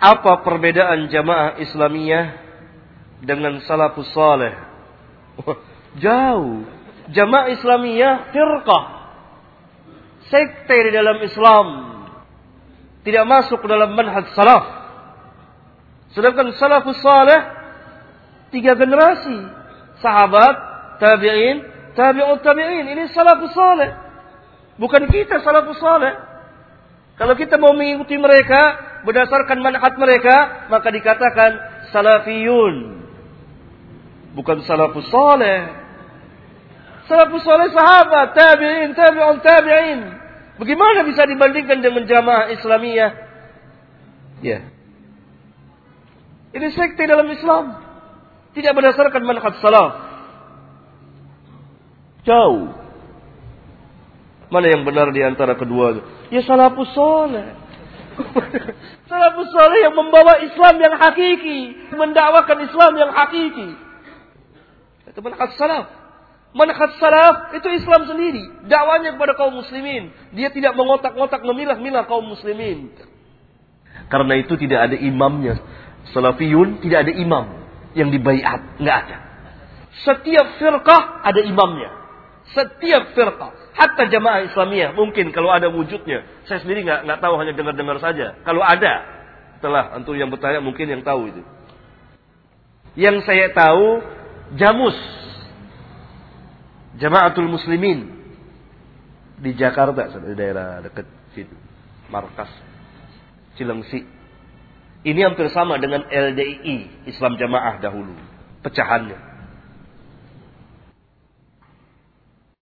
Apa perbedaan jamaah Islamiyah dengan salafus saleh? Jauh. Jamaah Islamiyah firqah. Sekte di dalam Islam. Tidak masuk dalam manhaj salaf. Sedangkan salafus saleh tiga generasi. Sahabat, tabi'in, tabi'ut tabi'in. Ini salafus saleh. Bukan kita salafus saleh. Kalau kita mau mengikuti mereka, berdasarkan manhaj mereka, maka dikatakan salafiyun. Bukan salafus saleh. Salafus saleh sahabat, tabi'in, tabi'un tabi'in. Bagaimana bisa dibandingkan dengan jamaah Islamiyah? Ya. Ini sekte dalam Islam. Tidak berdasarkan manhaj salaf. Jauh. Mana yang benar di antara kedua? Ya salafus saleh. Salafus saleh yang membawa Islam yang hakiki, mendakwakan Islam yang hakiki. Itu manhaj salaf. Manhaj salaf itu Islam sendiri, dakwanya kepada kaum muslimin. Dia tidak mengotak-ngotak memilah-milah kaum muslimin. Karena itu tidak ada imamnya. Salafiyun tidak ada imam yang dibaiat, nggak ada. Setiap firqah ada imamnya. Setiap firqah. Hatta jamaah Islamiyah mungkin kalau ada wujudnya. Saya sendiri nggak nggak tahu hanya dengar-dengar saja. Kalau ada, setelah antum yang bertanya mungkin yang tahu itu. Yang saya tahu Jamus Jamaatul Muslimin di Jakarta di daerah dekat situ markas Cilengsi ini hampir sama dengan LDI Islam Jamaah dahulu pecahannya